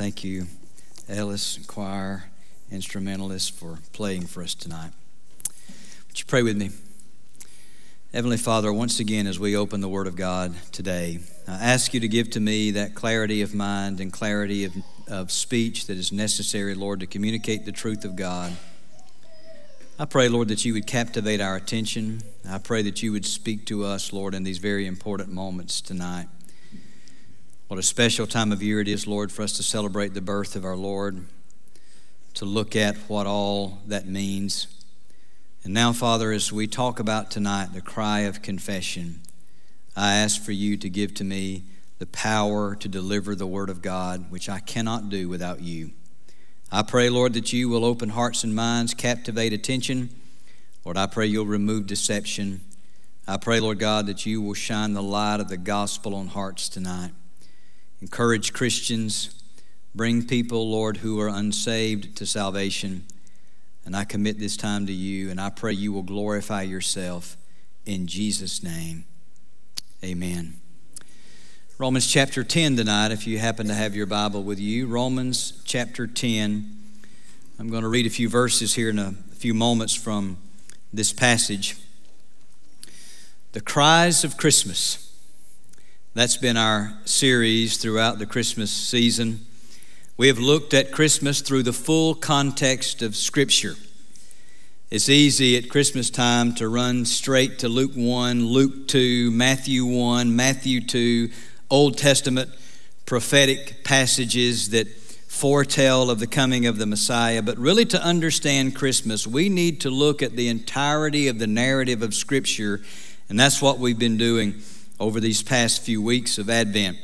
Thank you, Ellis, choir, instrumentalists, for playing for us tonight. Would you pray with me? Heavenly Father, once again, as we open the Word of God today, I ask you to give to me that clarity of mind and clarity of, of speech that is necessary, Lord, to communicate the truth of God. I pray, Lord, that you would captivate our attention. I pray that you would speak to us, Lord, in these very important moments tonight. What a special time of year it is, Lord, for us to celebrate the birth of our Lord, to look at what all that means. And now, Father, as we talk about tonight the cry of confession, I ask for you to give to me the power to deliver the Word of God, which I cannot do without you. I pray, Lord, that you will open hearts and minds, captivate attention. Lord, I pray you'll remove deception. I pray, Lord God, that you will shine the light of the gospel on hearts tonight. Encourage Christians, bring people, Lord, who are unsaved to salvation. And I commit this time to you, and I pray you will glorify yourself in Jesus' name. Amen. Romans chapter 10 tonight, if you happen to have your Bible with you. Romans chapter 10. I'm going to read a few verses here in a few moments from this passage. The cries of Christmas. That's been our series throughout the Christmas season. We have looked at Christmas through the full context of Scripture. It's easy at Christmas time to run straight to Luke 1, Luke 2, Matthew 1, Matthew 2, Old Testament prophetic passages that foretell of the coming of the Messiah. But really, to understand Christmas, we need to look at the entirety of the narrative of Scripture, and that's what we've been doing over these past few weeks of Advent.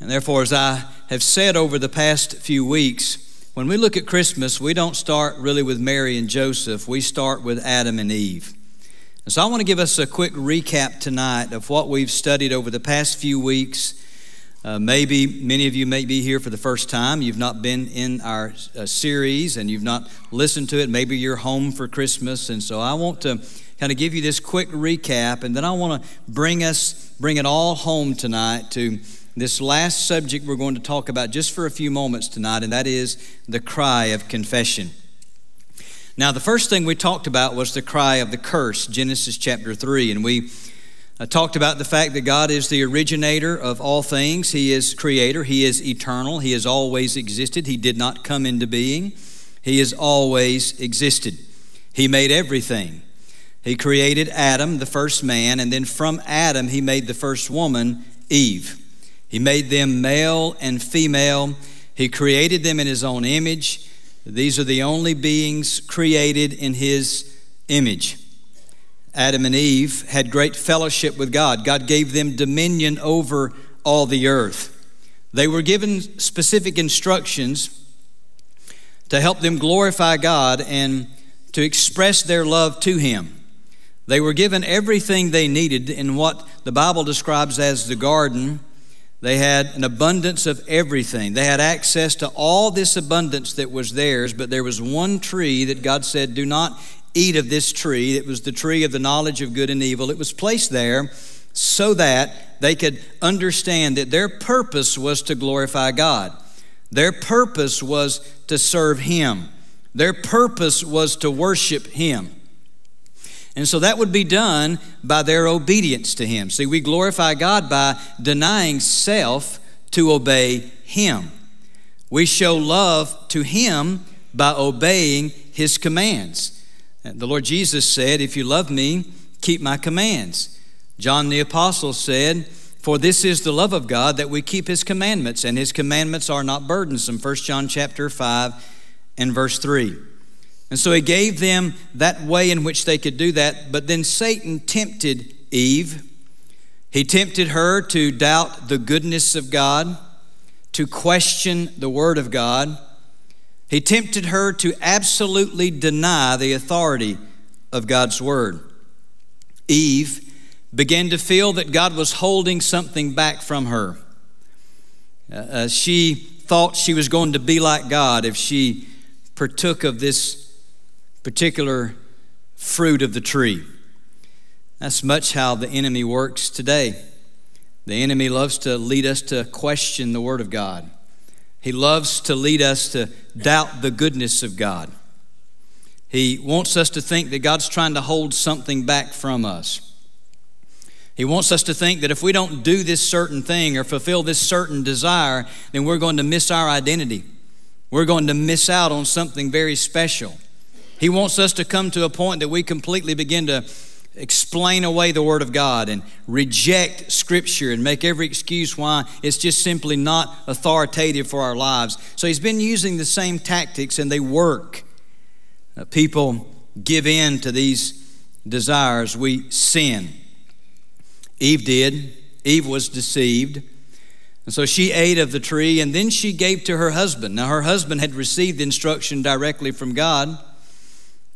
And therefore, as I have said over the past few weeks, when we look at Christmas, we don't start really with Mary and Joseph, we start with Adam and Eve. And so I want to give us a quick recap tonight of what we've studied over the past few weeks. Uh, maybe many of you may be here for the first time. You've not been in our uh, series and you've not listened to it. Maybe you're home for Christmas. And so I want to kind of give you this quick recap, and then I want to bring us, bring it all home tonight to this last subject we're going to talk about just for a few moments tonight, and that is the cry of confession. Now, the first thing we talked about was the cry of the curse, Genesis chapter 3, and we uh, talked about the fact that God is the originator of all things. He is creator, He is eternal, He has always existed, He did not come into being, He has always existed. He made everything. He created Adam, the first man, and then from Adam, He made the first woman, Eve. He made them male and female. He created them in his own image. These are the only beings created in his image. Adam and Eve had great fellowship with God. God gave them dominion over all the earth. They were given specific instructions to help them glorify God and to express their love to Him. They were given everything they needed in what the Bible describes as the garden they had an abundance of everything. They had access to all this abundance that was theirs, but there was one tree that God said, Do not eat of this tree. It was the tree of the knowledge of good and evil. It was placed there so that they could understand that their purpose was to glorify God. Their purpose was to serve Him. Their purpose was to worship Him. And so that would be done by their obedience to Him. See, we glorify God by denying self to obey Him. We show love to Him by obeying His commands. The Lord Jesus said, If you love me, keep my commands. John the Apostle said, For this is the love of God that we keep His commandments, and His commandments are not burdensome. 1 John chapter 5 and verse 3. And so he gave them that way in which they could do that. But then Satan tempted Eve. He tempted her to doubt the goodness of God, to question the Word of God. He tempted her to absolutely deny the authority of God's Word. Eve began to feel that God was holding something back from her. Uh, uh she thought she was going to be like God if she partook of this particular fruit of the tree. That's much how the enemy works today. The enemy loves to lead us to question the Word of God. He loves to lead us to doubt the goodness of God. He wants us to think that God's trying to hold something back from us. He wants us to think that if we don't do this certain thing or fulfill this certain desire, then we're going to miss our identity. We're going to miss out on something very special. He wants us to come to a point that we completely begin to explain away the Word of God and reject Scripture and make every excuse why it's just simply not authoritative for our lives. So he's been using the same tactics and they work. Uh, people give in to these desires, we sin. Eve did. Eve was deceived. And so she ate of the tree and then she gave to her husband. Now, her husband had received instruction directly from God.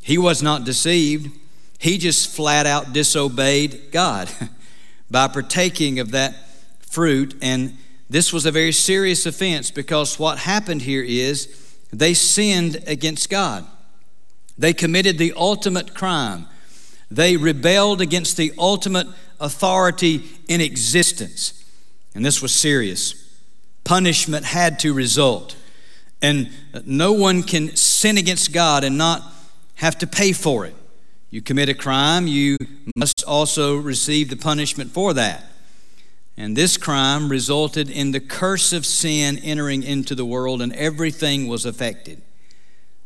He was not deceived. He just flat out disobeyed God by partaking of that fruit. And this was a very serious offense because what happened here is they sinned against God. They committed the ultimate crime. They rebelled against the ultimate authority in existence. And this was serious. Punishment had to result. And no one can sin against God and not have to pay for it. You commit a crime, you must also receive the punishment for that. And this crime resulted in the curse of sin entering into the world, and everything was affected.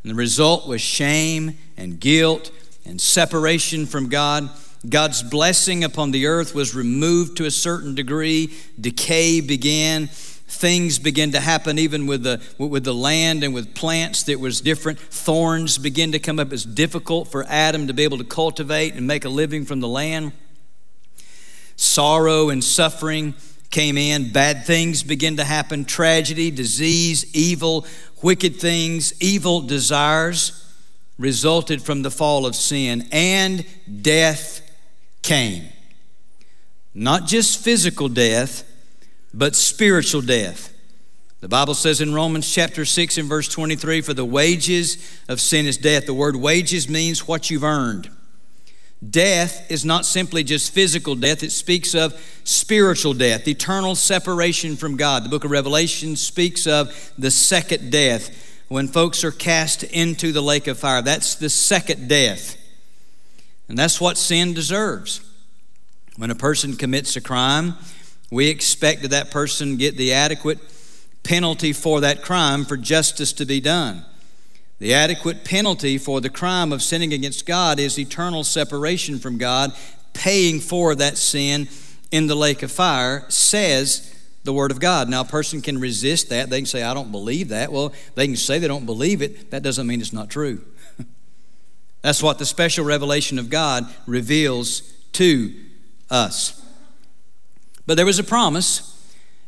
And the result was shame and guilt and separation from God. God's blessing upon the earth was removed to a certain degree. Decay began. Things begin to happen even with the, with the land and with plants that was different. Thorns begin to come up. It's difficult for Adam to be able to cultivate and make a living from the land. Sorrow and suffering came in. Bad things began to happen. Tragedy, disease, evil wicked things, evil desires resulted from the fall of sin, and death came. Not just physical death, but spiritual death. The Bible says in Romans chapter 6 and verse 23 for the wages of sin is death. The word wages means what you've earned. Death is not simply just physical death, it speaks of spiritual death, eternal separation from God. The book of Revelation speaks of the second death when folks are cast into the lake of fire. That's the second death. And that's what sin deserves. When a person commits a crime, we expect that that person get the adequate penalty for that crime for justice to be done. The adequate penalty for the crime of sinning against God is eternal separation from God, paying for that sin in the lake of fire, says the Word of God. Now, a person can resist that. They can say, I don't believe that. Well, they can say they don't believe it. That doesn't mean it's not true. That's what the special revelation of God reveals to us. But there was a promise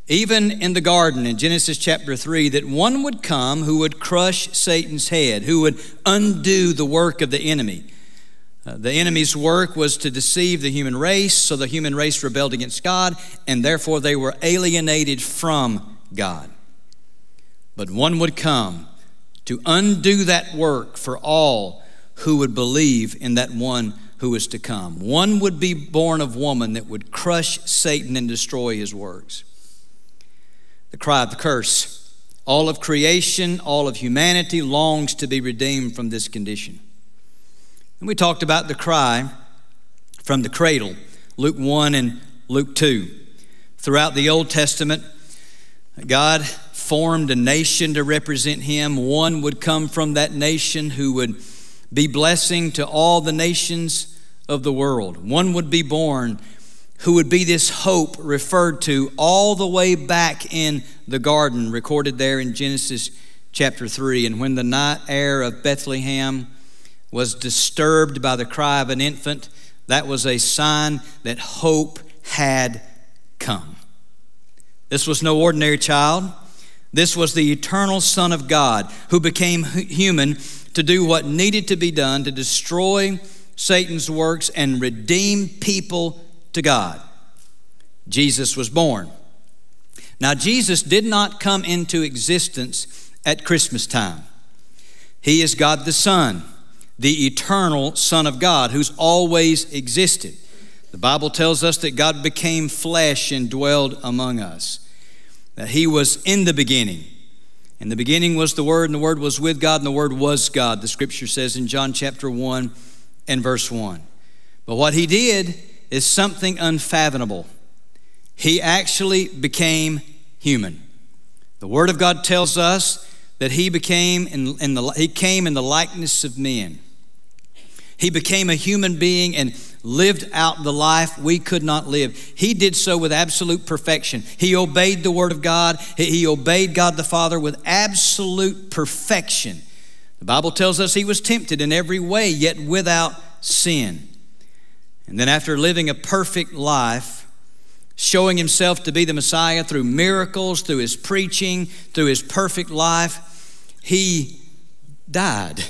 even in the garden in Genesis chapter 3, that one would come who would crush Satan's head, who would undo the work of the enemy. Uh, the enemy's work was to deceive the human race, so the human race rebelled against God, and therefore they were alienated from God. But one would come to undo that work for all who would believe in that one who is to come. One would be born of woman that would crush Satan and destroy his works the cry of the curse. All of creation, all of humanity longs to be redeemed from this condition. And we talked about the cry from the cradle, Luke 1 and Luke 2. Throughout the Old Testament, God formed a nation to represent Him. One would come from that nation who would be blessing to all the nations of the world. One would be born who would be this hope referred to all the way back in the garden, recorded there in Genesis chapter 3. And when the night air of Bethlehem was disturbed by the cry of an infant, that was a sign that hope had come. This was no ordinary child. This was the eternal Son of God who became human to do what needed to be done to destroy Satan's works and redeem people to God. Jesus was born. Now, Jesus did not come into existence at Christmas time. He is God the Son, the eternal Son of God, who's always existed. The Bible tells us that God became flesh and dwelled among us, that He was in the beginning. In the beginning was the Word, and the Word was with God, and the Word was God, the scripture says in John chapter 1 and verse 1. But what he did is something unfathomable. He actually became human. The Word of God tells us that he became in, in the, he came in the likeness of men. He became a human being and lived out the life we could not live. He did so with absolute perfection. He obeyed the Word of God, he obeyed God the Father with absolute perfection. The Bible tells us he was tempted in every way, yet without sin. And then, after living a perfect life, showing himself to be the Messiah through miracles, through his preaching, through his perfect life, he died.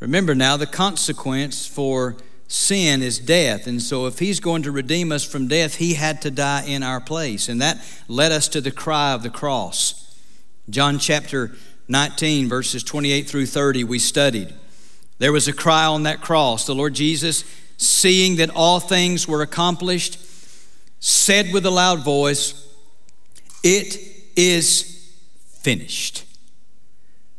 Remember now, the consequence for sin is death. And so, if he's going to redeem us from death, he had to die in our place. And that led us to the cry of the cross. John chapter 19, verses 28 through 30, we studied. There was a cry on that cross. The Lord Jesus, seeing that all things were accomplished, said with a loud voice, It is finished.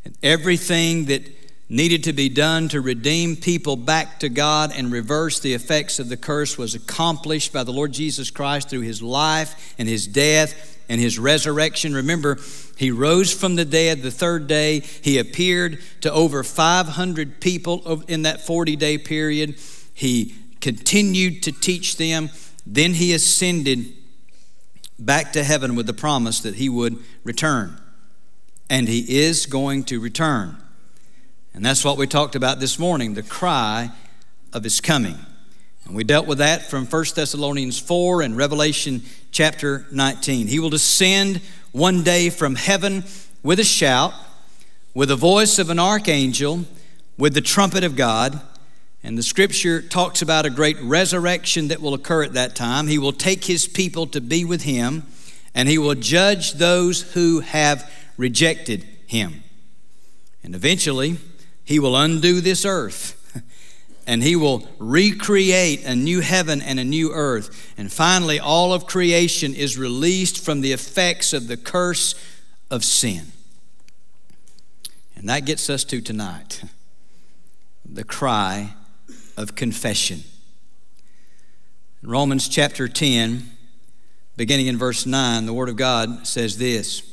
And everything that needed to be done to redeem people back to God and reverse the effects of the curse was accomplished by the Lord Jesus Christ through his life and his death and his resurrection. Remember, he rose from the dead the third day. He appeared to over 500 people in that 40 day period. He continued to teach them. Then he ascended back to heaven with the promise that he would return. And he is going to return. And that's what we talked about this morning the cry of his coming. And we dealt with that from 1 Thessalonians 4 and Revelation chapter 19. He will descend one day from heaven with a shout, with the voice of an archangel, with the trumpet of God. And the scripture talks about a great resurrection that will occur at that time. He will take his people to be with him, and he will judge those who have rejected him. And eventually, he will undo this earth and he will recreate a new heaven and a new earth. And finally, all of creation is released from the effects of the curse of sin. And that gets us to tonight the cry of confession. Romans chapter 10, beginning in verse 9, the Word of God says this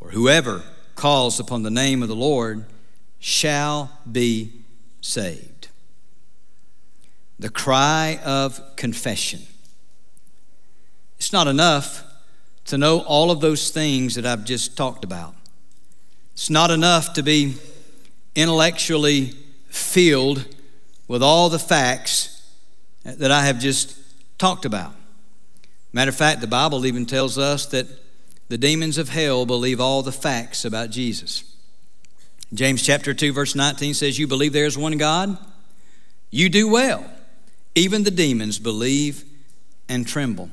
For whoever calls upon the name of the Lord shall be saved. The cry of confession. It's not enough to know all of those things that I've just talked about. It's not enough to be intellectually filled with all the facts that I have just talked about. Matter of fact, the Bible even tells us that the demons of hell believe all the facts about Jesus. James chapter 2 verse 19 says you believe there is one God? You do well. Even the demons believe and tremble.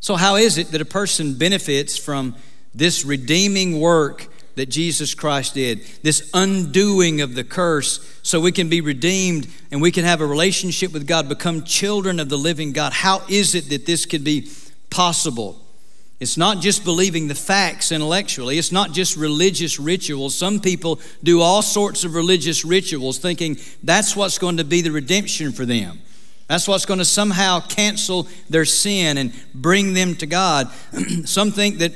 So how is it that a person benefits from this redeeming work that Jesus Christ did, this undoing of the curse, so we can be redeemed and we can have a relationship with God, become children of the living God. How is it that this could be possible? It's not just believing the facts intellectually. It's not just religious rituals. Some people do all sorts of religious rituals thinking that's what's going to be the redemption for them. That's what's going to somehow cancel their sin and bring them to God. Some think that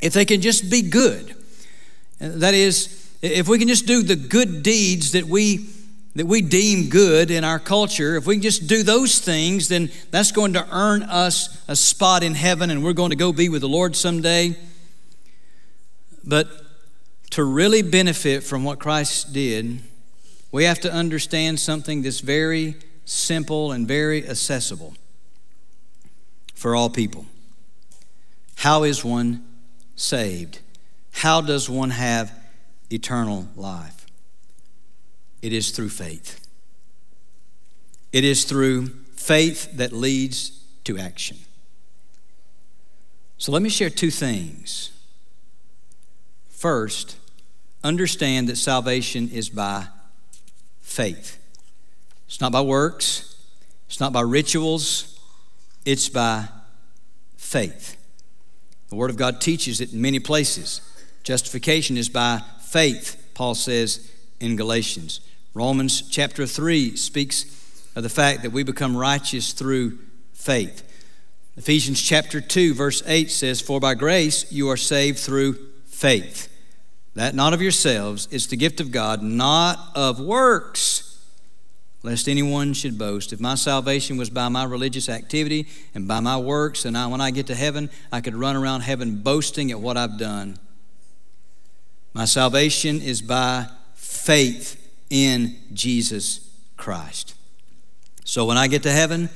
if they can just be good, that is, if we can just do the good deeds that we that we deem good in our culture, if we can just do those things, then that's going to earn us a spot in heaven and we're going to go be with the Lord someday. But to really benefit from what Christ did, we have to understand something that's very simple and very accessible for all people. How is one saved? How does one have eternal life? It is through faith. It is through faith that leads to action. So let me share two things. First, understand that salvation is by faith. It's not by works, it's not by rituals, it's by faith. The Word of God teaches it in many places. Justification is by faith, Paul says in Galatians. Romans chapter 3 speaks of the fact that we become righteous through faith. Ephesians chapter 2, verse 8 says, For by grace you are saved through faith. That not of yourselves, it's the gift of God, not of works, lest anyone should boast. If my salvation was by my religious activity and by my works, and I, when I get to heaven, I could run around heaven boasting at what I've done. My salvation is by faith in Jesus Christ. So when I get to heaven,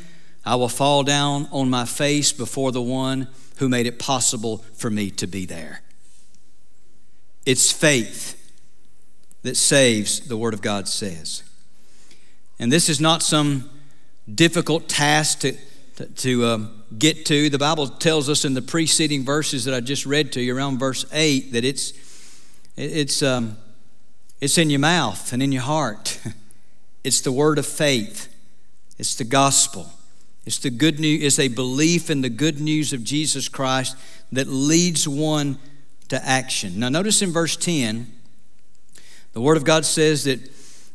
I will fall down on my face before the one who made it possible for me to be there. It's faith that saves, the Word of God says. And this is not some difficult task to, to, to um, get to. The Bible tells us in the preceding verses that I just read to you, around verse 8, that it's, it's, um, it's in your mouth and in your heart. It's the word of faith, it's the gospel. It's the good news, it's a belief in the good news of Jesus Christ that leads one to action. Now, notice in verse 10, the Word of God says that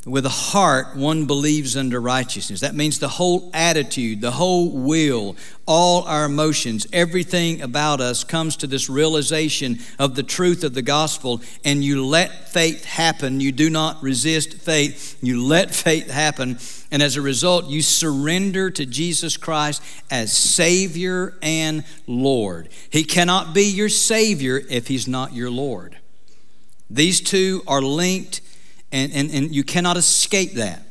with a heart one believes unto righteousness. That means the whole attitude, the whole will, all our emotions, everything about us comes to this realization of the truth of the gospel, and you let faith happen. You do not resist faith, you let faith happen. And as a result, you surrender to Jesus Christ as Savior and Lord. He cannot be your Savior if He's not your Lord. These two are linked, and, and, and you cannot escape that.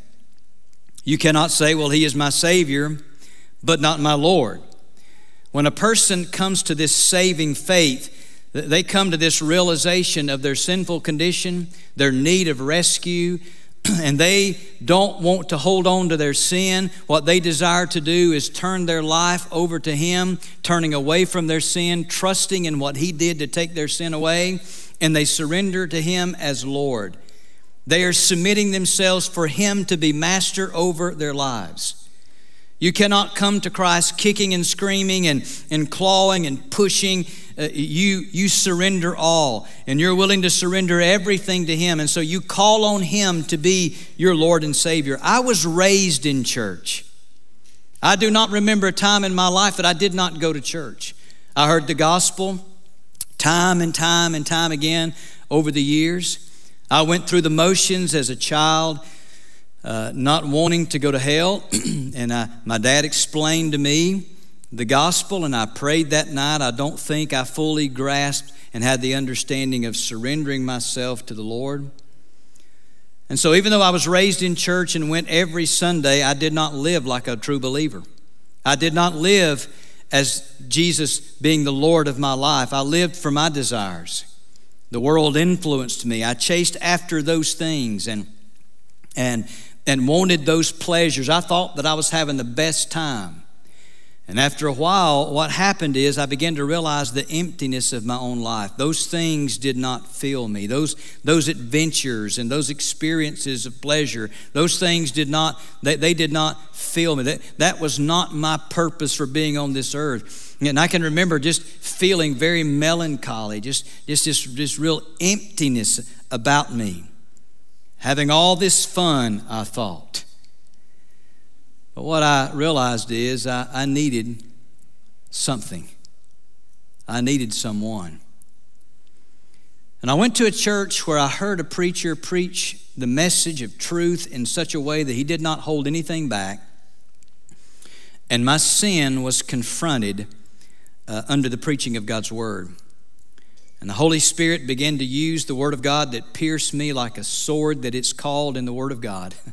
You cannot say, Well, He is my Savior, but not my Lord. When a person comes to this saving faith, they come to this realization of their sinful condition, their need of rescue, and they don't want to hold on to their sin. What they desire to do is turn their life over to Him, turning away from their sin, trusting in what He did to take their sin away, and they surrender to Him as Lord. They are submitting themselves for Him to be master over their lives. You cannot come to Christ kicking and screaming and, and clawing and pushing uh, you, you surrender all and you're willing to surrender everything to Him. And so you call on Him to be your Lord and Savior. I was raised in church. I do not remember a time in my life that I did not go to church. I heard the gospel time and time and time again over the years. I went through the motions as a child. Uh, not wanting to go to hell. and I, my dad explained to me the gospel, and I prayed that night. I don't think I fully grasped and had the understanding of surrendering myself to the Lord. And so, even though I was raised in church and went every Sunday, I did not live like a true believer. I did not live as Jesus being the Lord of my life. I lived for my desires. The world influenced me. I chased after those things and, and, and wanted those pleasures. I thought that I was having the best time. And after a while, what happened is I began to realize the emptiness of my own life. Those things did not fill me. Those, those adventures and those experiences of pleasure, those things did not, they, they did not fill me. That, that was not my purpose for being on this earth. And I can remember just feeling very melancholy, just, just this, this real emptiness about me. Having all this fun, I thought. But what I realized is I, I needed something. I needed someone. And I went to a church where I heard a preacher preach the message of truth in such a way that he did not hold anything back. And my sin was confronted uh, under the preaching of God's Word. And the Holy Spirit began to use the Word of God that pierced me like a sword that it's called in the Word of God.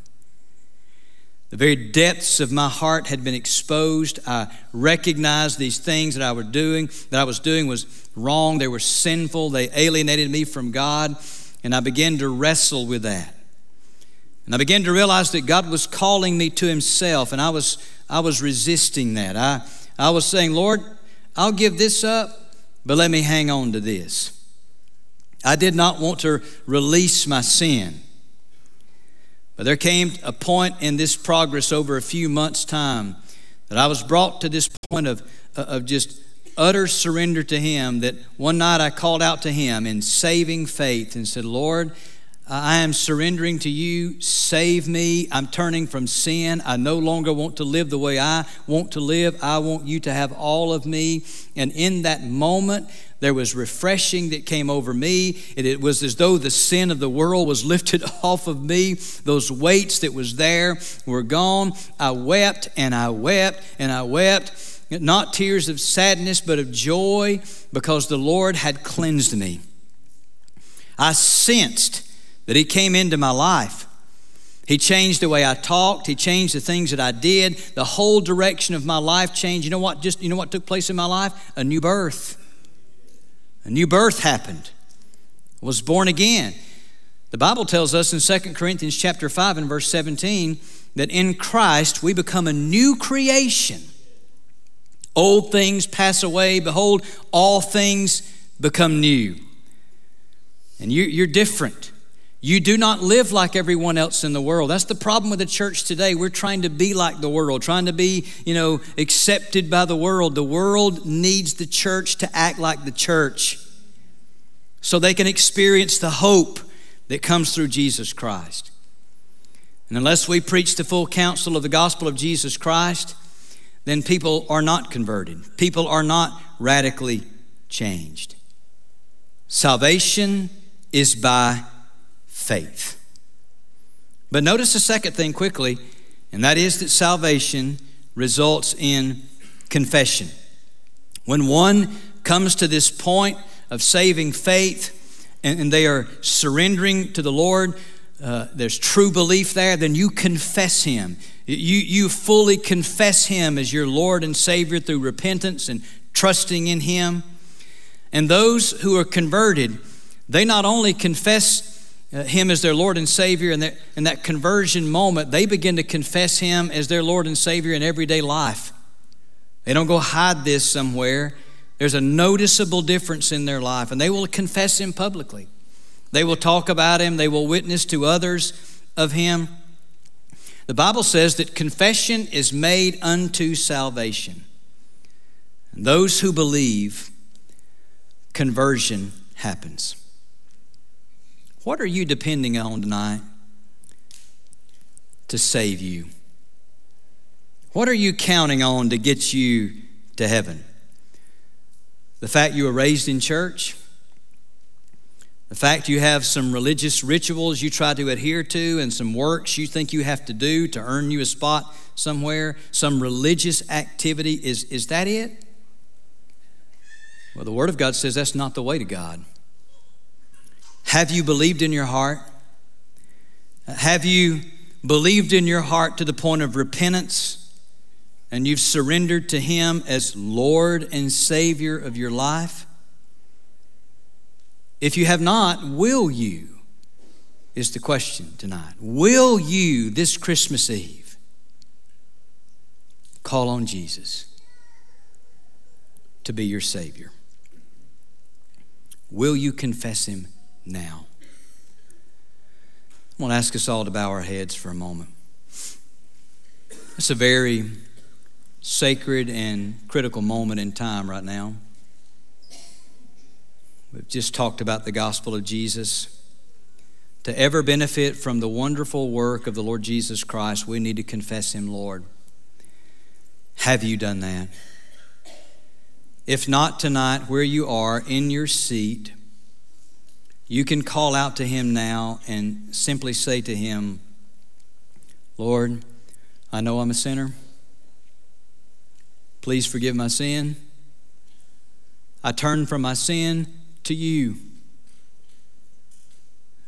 The very depths of my heart had been exposed. I recognized these things that I was doing, that I was doing was wrong. They were sinful. They alienated me from God. And I began to wrestle with that. And I began to realize that God was calling me to Himself, and I was, I was resisting that. I, I was saying, Lord, I'll give this up, but let me hang on to this. I did not want to release my sin. But there came a point in this progress over a few months' time that I was brought to this point of, uh, of just utter surrender to Him that one night I called out to Him in saving faith and said, Lord, Uh, I am surrendering to you. Save me. I'm turning from sin. I no longer want to live the way I want to live. I want you to have all of me. And in that moment, there was refreshing that came over me. It, was as though the sin of the world was lifted off of me. Those weights that was there were gone. I wept and I wept and I wept. Not tears of sadness, but of joy because the Lord had cleansed me. I sensed that He came into my life. He changed the way I talked. He changed the things that I did. The whole direction of my life changed. You know what? Just you know what took place in my life? A new birth. A new birth happened. I was born again. The Bible tells us in 2 Corinthians chapter 5 and verse 17 that in Christ we become a new creation. Old things pass away. Behold, all things become new. And you, are different. You do not live like everyone else in the world. That's the problem with the church today. We're trying to be like the world, trying to be, you know, accepted by the world. The world needs the church to act like the church so they can experience the hope that comes through Jesus Christ. And unless we preach the full counsel of the gospel of Jesus Christ, then people are not converted. People are not radically changed. Salvation is by faith. But notice the second thing quickly, and that is that salvation results in confession. When one comes to this point of saving faith and, and they are surrendering to the Lord, uh, there's true belief there, then you confess Him. You, you fully confess Him as your Lord and Savior through repentance and trusting in Him. And those who are converted, they not only confess Uh, him as their Lord and Savior, and that, in that conversion moment, they begin to confess Him as their Lord and Savior in everyday life. They don't go hide this somewhere. There's a noticeable difference in their life, and they will confess Him publicly. They will talk about Him, they will witness to others of Him. The Bible says that confession is made unto salvation. And those who believe, conversion happens. What are you depending on tonight to save you? What are you counting on to get you to heaven? The fact you were raised in church? The fact you have some religious rituals you try to adhere to and some works you think you have to do to earn you a spot somewhere, some religious activity, is, is that it? Well, the Word of God says that's not the way to God. Have you believed in your heart? Have you believed in your heart to the point of repentance and you've surrendered to Him as Lord and Savior of your life? If you have not, will you? Is the question tonight. Will you this Christmas Eve call on Jesus to be your Savior? Will you confess Him now. I want to ask us all to bow our heads for a moment. It's a very sacred and critical moment in time right now. We've just talked about the gospel of Jesus. To ever benefit from the wonderful work of the Lord Jesus Christ, we need to confess Him Lord. Have you done that? If not tonight, where you are in your seat, you can call out to Him now and simply say to Him, Lord, I know I'm a sinner. Please forgive my sin. I turn from my sin to you.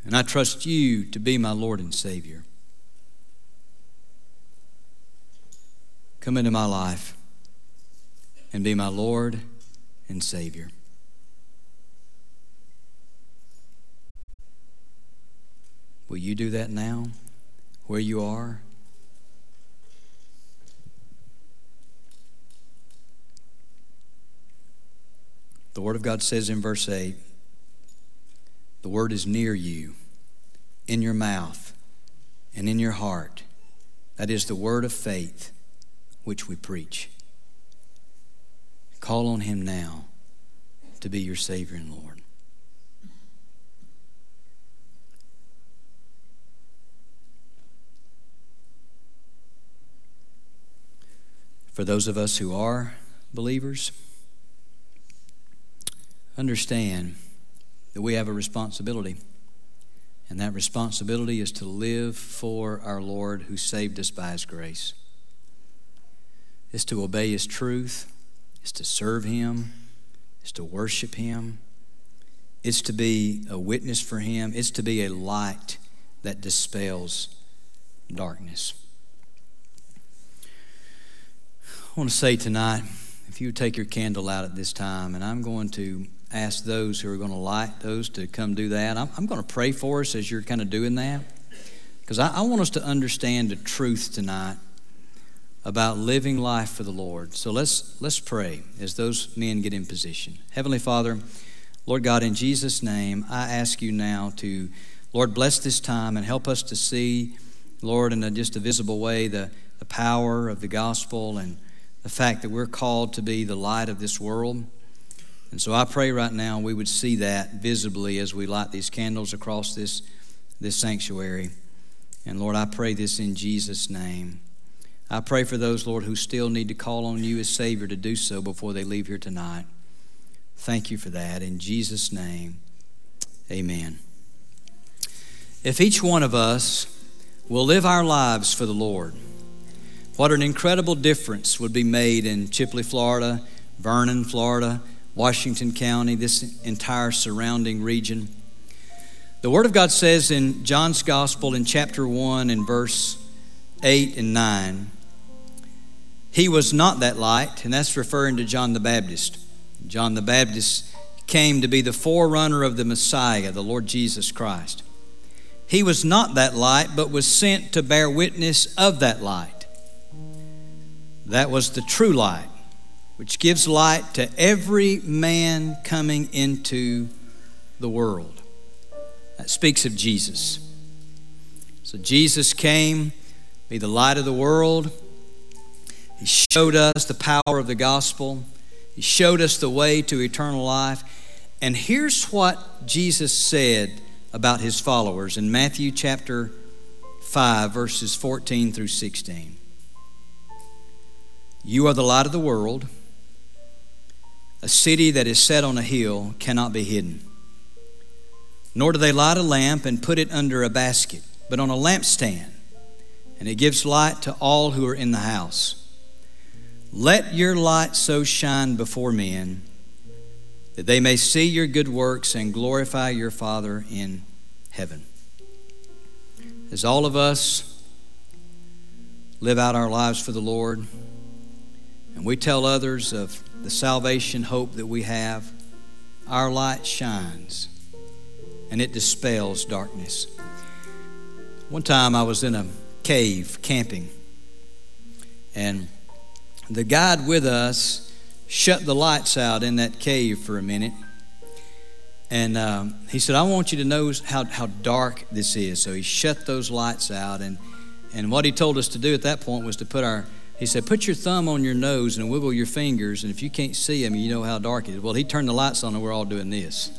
And I trust you to be my Lord and Savior. come into my life and be my Lord and Savior. Will you do that now, where you are? The Word of God says in verse 8 the Word is near you, in your mouth and in your heart. That is the Word of faith which we preach. Call on Him now to be your Savior and Lord. For those of us who are believers, understand that we have a responsibility. And that responsibility is to live for our Lord who saved us by His grace. It's to obey His truth, it's to serve Him, it's to worship Him, it's to be a witness for Him, it's to be a light that dispels darkness. I want to say tonight, if you take your candle out at this time, and I'm going to ask those who are going to light those to come do that. I'm, I'm going to pray for us as you're kind of doing that because I, I want us to understand the truth tonight about living life for the Lord. So let's let's pray as those men get in position. Heavenly Father, Lord God, in Jesus' name, I ask you now to, Lord, bless this time and help us to see, Lord, in a, just a visible way, the, the power of the gospel and the fact that we're called to be the light of this world. And so I pray right now we would see that visibly as we light these candles across this, this sanctuary. And Lord, I pray this in Jesus' name. I pray for those, Lord, who still need to call on you as Savior to do so before they leave here tonight. Thank you for that. In Jesus' name, amen. If each one of us will live our lives for the Lord, what an incredible difference would be made in Chipley, Florida, Vernon, Florida, Washington County, this entire surrounding region. The Word of God says in John's Gospel in chapter 1 and verse 8 and 9, He was not that light, and that's referring to John the Baptist. John the Baptist came to be the forerunner of the Messiah, the Lord Jesus Christ. He was not that light, but was sent to bear witness of that light. That was the true light which gives light to every man coming into the world. That speaks of Jesus. So Jesus came, be the light of the world. He showed us the power of the gospel. He showed us the way to eternal life. And here's what Jesus said about his followers in Matthew chapter 5, verses 14 through 16. You are the light of the world. A city that is set on a hill cannot be hidden. Nor do they light a lamp and put it under a basket, but on a lampstand, and it gives light to all who are in the house. Let your light so shine before men that they may see your good works and glorify your Father in heaven. As all of us live out our lives for the Lord, and we tell others of the salvation hope that we have, our light shines and it dispels darkness. One time I was in a cave camping, and the guide with us shut the lights out in that cave for a minute. And um, he said, I want you to know how, how dark this is. So he shut those lights out. And, and what he told us to do at that point was to put our he said, Put your thumb on your nose and wiggle your fingers, and if you can't see them, you know how dark it is. Well, he turned the lights on, and we're all doing this.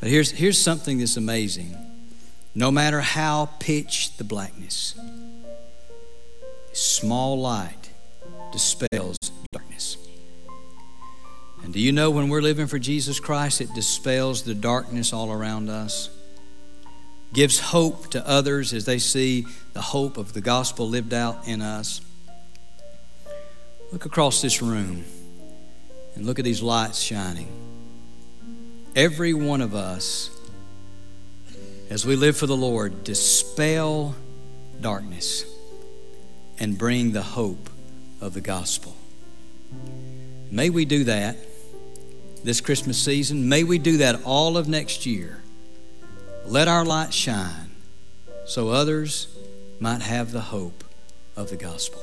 But here's, here's something that's amazing. No matter how pitch the blackness, small light dispels darkness. And do you know when we're living for Jesus Christ, it dispels the darkness all around us? gives hope to others as they see the hope of the gospel lived out in us. Look across this room and look at these lights shining. Every one of us, as we live for the Lord, dispel darkness and bring the hope of the gospel. May we do that this Christmas season. May we do that all of next year. Let our light shine so others might have the hope of the gospel.